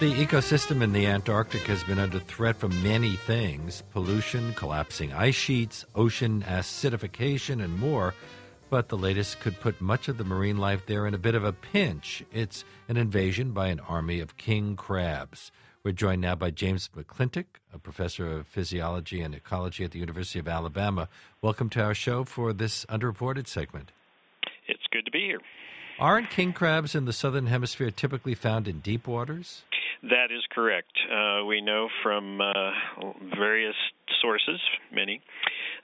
The ecosystem in the Antarctic has been under threat from many things pollution, collapsing ice sheets, ocean acidification, and more. But the latest could put much of the marine life there in a bit of a pinch. It's an invasion by an army of king crabs. We're joined now by James McClintock, a professor of physiology and ecology at the University of Alabama. Welcome to our show for this underreported segment. It's good to be here. Aren't king crabs in the southern hemisphere typically found in deep waters? That is correct. Uh, we know from uh, various sources, many,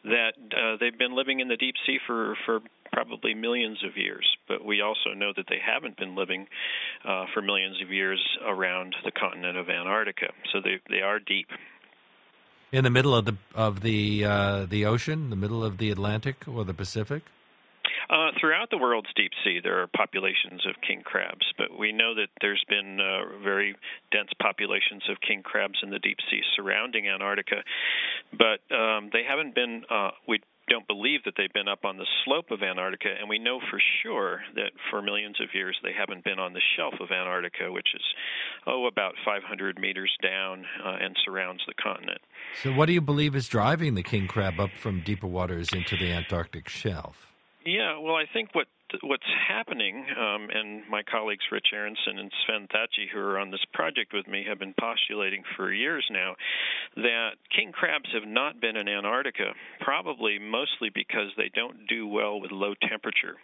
that uh, they've been living in the deep sea for, for probably millions of years. But we also know that they haven't been living uh, for millions of years around the continent of Antarctica. So they, they are deep. In the middle of the of the uh, the ocean, the middle of the Atlantic or the Pacific. Uh, throughout the world's deep sea, there are populations of king crabs, but we know that there's been uh, very dense populations of king crabs in the deep sea surrounding Antarctica, but um, they haven't been. Uh, we don't believe that they've been up on the slope of Antarctica, and we know for sure that for millions of years they haven't been on the shelf of Antarctica, which is oh about 500 meters down uh, and surrounds the continent. So, what do you believe is driving the king crab up from deeper waters into the Antarctic shelf? Yeah, well, I think what what's happening, um, and my colleagues Rich Aronson and Sven Thatje, who are on this project with me, have been postulating for years now that king crabs have not been in Antarctica, probably mostly because they don't do well with low temperature.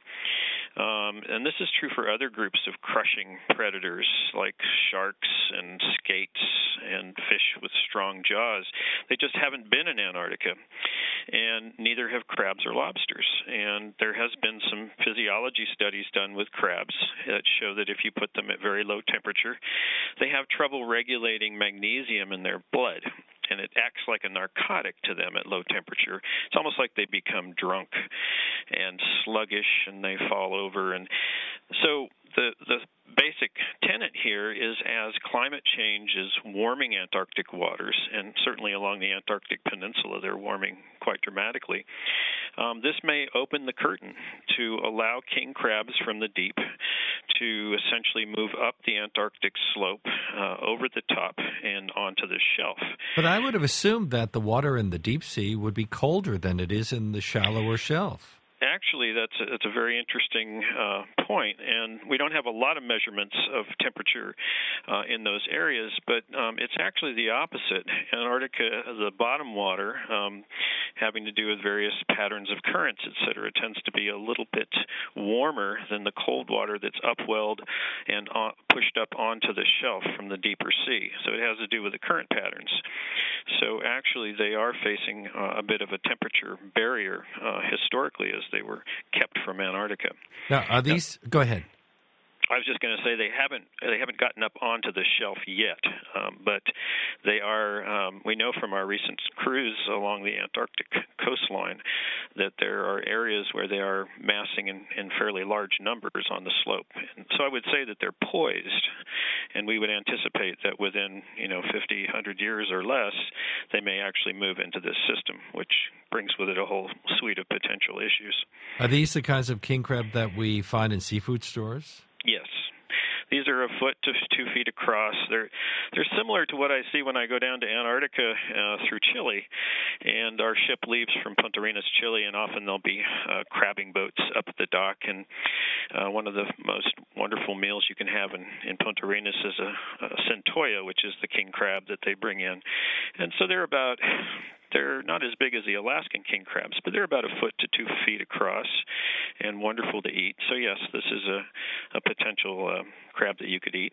Um, and this is true for other groups of crushing predators like sharks and skates and fish with strong jaws. They just haven't been in Antarctica, and neither have crabs or lobsters. And there has been some physiology studies done with crabs that show that if you put them at very low temperature, they have trouble regulating magnesium in their blood and it acts like a narcotic to them at low temperature. It's almost like they become drunk and sluggish and they fall over and so the the basic tenet here is as climate change is warming Antarctic waters, and certainly along the Antarctic Peninsula, they're warming quite dramatically. Um, this may open the curtain to allow king crabs from the deep to essentially move up the Antarctic slope uh, over the top and onto the shelf. But I would have assumed that the water in the deep sea would be colder than it is in the shallower shelf actually, that's a, that's a very interesting uh, point, and we don't have a lot of measurements of temperature uh, in those areas, but um, it's actually the opposite. Antarctica, the bottom water, um, having to do with various patterns of currents, et cetera, tends to be a little bit warmer than the cold water that's upwelled and pushed up onto the shelf from the deeper sea. So it has to do with the current patterns. So actually, they are facing uh, a bit of a temperature barrier uh, historically as they were kept from Antarctica. Now, are these? Now, go ahead. I was just going to say they haven't they haven't gotten up onto the shelf yet, um, but they are. Um, we know from our recent cruise along the Antarctic coastline that there are areas where they are massing in, in fairly large numbers on the slope. And so I would say that they're poised, and we would anticipate that within you know 50, 100 years or less, they may actually move into this system, which brings with it a whole suite of potential issues. Are these the kinds of king crab that we find in seafood stores? These are a foot to two feet across. They're they're similar to what I see when I go down to Antarctica uh, through Chile, and our ship leaves from Punta Arenas, Chile, and often there'll be uh, crabbing boats up at the dock. And uh, one of the most wonderful meals you can have in, in Punta Arenas is a, a centolla, which is the king crab that they bring in. And so they're about they're not as big as the Alaskan king crabs, but they're about a foot to two feet across, and wonderful to eat. So yes, this is a, a potential uh, crab that you could eat.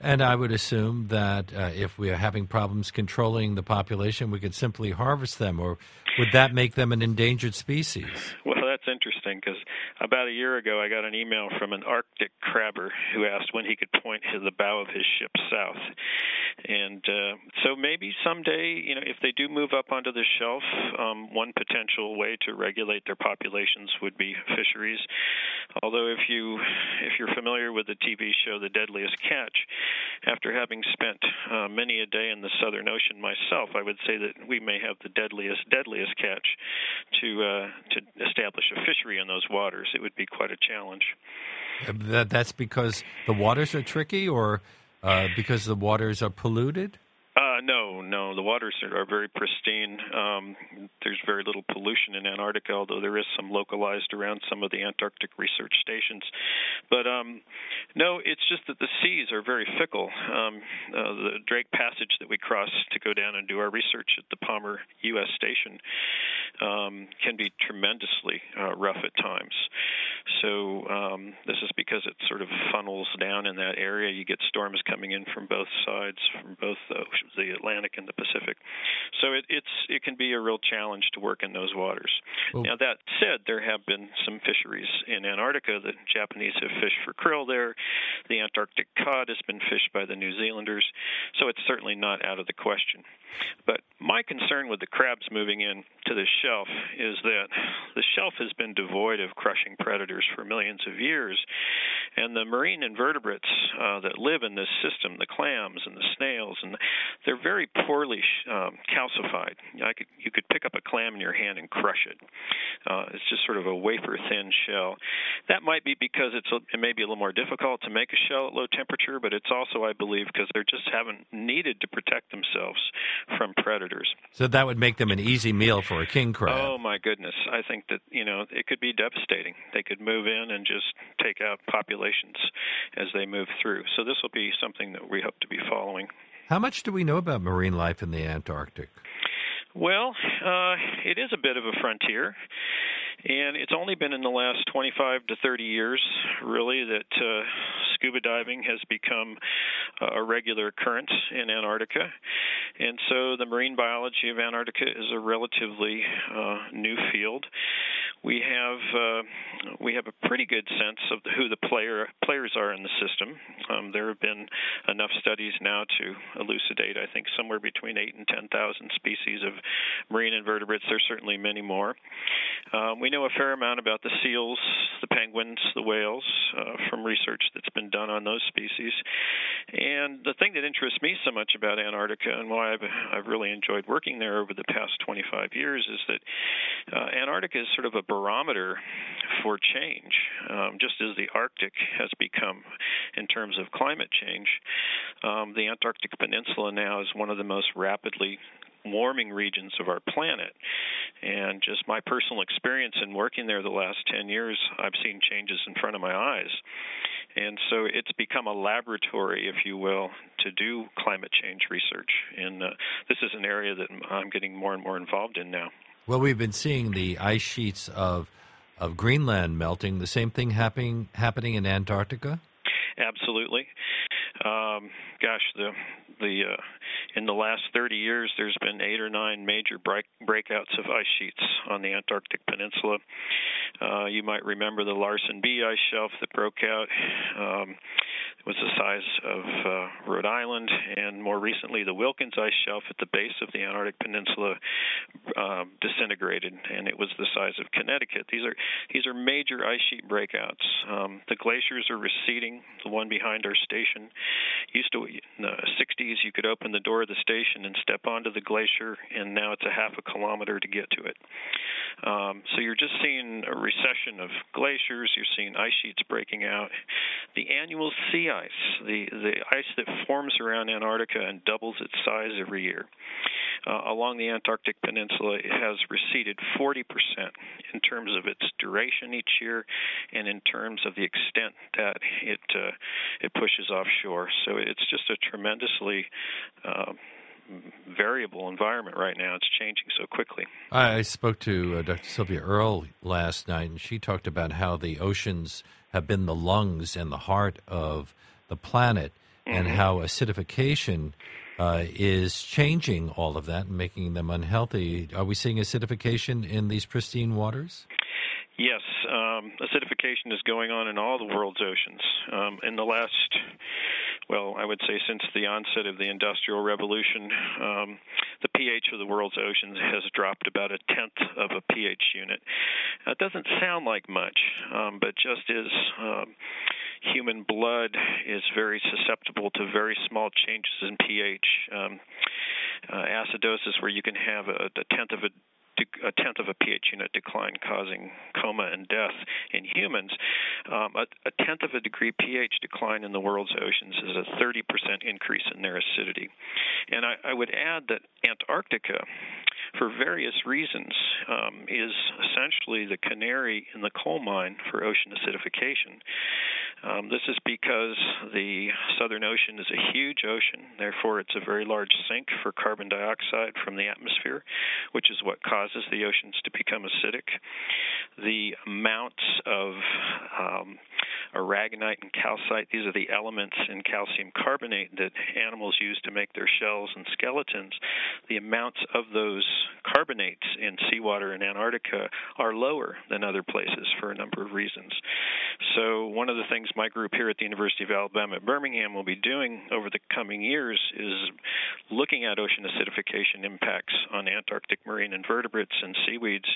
And I would assume that uh, if we are having problems controlling the population, we could simply harvest them, or would that make them an endangered species? Well, that's interesting because about a year ago I got an email from an Arctic crabber who asked when he could point to the bow of his ship south. And uh, so maybe someday, you know, if they do move up onto the shelf, um, one potential way to regulate their populations would be fisheries. Although if you if you're familiar with the TV show The Deadliest Catch, after having spent uh, many a day in the Southern Ocean myself, I would say that we may have the deadliest deadliest catch to uh, to establish a fishery in those waters. It would be quite a challenge. That that's because the waters are tricky, or uh, because the waters are polluted? Uh, no, no. The waters are, very pristine. Um, there's very little pollution in Antarctica, although there is some localized around some of the Antarctic research stations. But um, no, it's just that the seas are very fickle. Um, uh, the Drake Passage that we cross to go down and do our research at the Palmer U.S. station um, can be tremendously uh, rough at times. So um, this is because it sort of funnels down in that area. You get storms coming in from both sides, from both the the Atlantic and the Pacific. So it, it's it can be a real challenge to work in those waters. Well, now that said, there have been some fisheries in Antarctica. The Japanese have fished for krill there. The Antarctic cod has been fished by the New Zealanders. So it's certainly not out of the question. But my concern with the crabs moving in to the shelf is that the shelf has been devoid of crushing predators for millions of years, and the marine invertebrates uh, that live in this system, the clams and the snails, and they're very poorly um, calcified. Could, you could pick up a clam in your hand and crush it. Uh, it's just sort of a wafer thin shell. That might be because it's a, it may be a little more difficult to make a shell at low temperature, but it's also, I believe, because they just haven't needed to protect themselves from predators. So that would make them an easy meal for a king crab. Oh my goodness! I think that you know it could be devastating. They could move in and just take out populations as they move through. So this will be something that we hope to be following. How much do we know about marine life in the Antarctic? Well, uh, it is a bit of a frontier. And it's only been in the last 25 to 30 years, really, that uh, scuba diving has become a regular occurrence in Antarctica. And so the marine biology of Antarctica is a relatively uh, new field. We have uh, we have a pretty good sense of who the player players are in the system. Um, there have been enough studies now to elucidate, I think, somewhere between eight and ten thousand species of marine invertebrates. There's certainly many more. Um, we know a fair amount about the seals, the penguins, the whales uh, from research that's been done on those species. And the thing that interests me so much about Antarctica and why I've, I've really enjoyed working there over the past 25 years is that uh, Antarctica is sort of a barometer for change, um, just as the Arctic has become in terms of climate change. Um, the Antarctic Peninsula now is one of the most rapidly warming regions of our planet. And just my personal experience in working there the last 10 years, I've seen changes in front of my eyes. And so it's become a laboratory, if you will, to do climate change research. And uh, this is an area that I'm getting more and more involved in now. Well, we've been seeing the ice sheets of of Greenland melting. The same thing happening happening in Antarctica. Absolutely. Um, gosh, the the uh, in the last 30 years, there's been eight or nine major break, breakouts of ice sheets on the Antarctic Peninsula. Uh, you might remember the Larsen B ice shelf that broke out. Um, was the size of uh, Rhode Island, and more recently, the Wilkins ice shelf at the base of the Antarctic Peninsula uh, disintegrated, and it was the size of Connecticut. These are these are major ice sheet breakouts. Um, the glaciers are receding. The one behind our station used to in the 60s, you could open the door of the station and step onto the glacier, and now it's a half a kilometer to get to it. Um, so you're just seeing a recession of glaciers. You're seeing ice sheets breaking out. The annual sea ice, the the ice that forms around Antarctica and doubles its size every year, uh, along the Antarctic Peninsula, it has receded 40% in terms of its duration each year, and in terms of the extent that it uh, it pushes offshore. So it's just a tremendously uh, variable environment right now. It's changing so quickly. I spoke to uh, Dr. Sylvia Earle last night, and she talked about how the oceans have been the lungs and the heart of the planet, mm-hmm. and how acidification uh, is changing all of that and making them unhealthy. Are we seeing acidification in these pristine waters? Yes, um, acidification is going on in all the world's oceans. Um, in the last, well, I would say since the onset of the Industrial Revolution, um, the pH of the world's oceans has dropped about a tenth of a pH unit. That doesn't sound like much, um, but just as um, human blood is very susceptible to very small changes in pH, um, uh, acidosis, where you can have a, a tenth of a a tenth of a pH unit decline causing coma and death in humans. um, a, a tenth of a degree pH decline in the world's oceans is a 30% increase in their acidity. And I, I would add that Antarctica for various reasons, um, is essentially the canary in the coal mine for ocean acidification. Um, this is because the Southern Ocean is a huge ocean, therefore, it's a very large sink for carbon dioxide from the atmosphere, which is what causes the oceans to become acidic. The amounts of um, aragonite and calcite, these are the elements in calcium carbonate that animals use to make their shells and skeletons. The amounts of those carbonates in seawater in Antarctica are lower than other places for a number of reasons. So, one of the things my group here at the University of Alabama at Birmingham will be doing over the coming years is looking at ocean acidification impacts on Antarctic marine invertebrates and seaweeds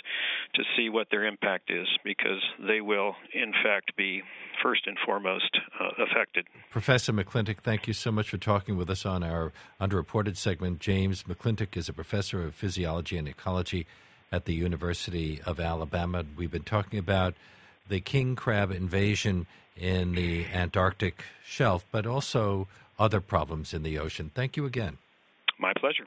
to see what their impact is because they will, in fact, be first and foremost uh, affected. Professor McClintock, thank you so much for talking with us on our underreported segment. James McClintock is a professor of physiology and ecology at the University of Alabama. We've been talking about the king crab invasion in the Antarctic shelf, but also other problems in the ocean. Thank you again. My pleasure.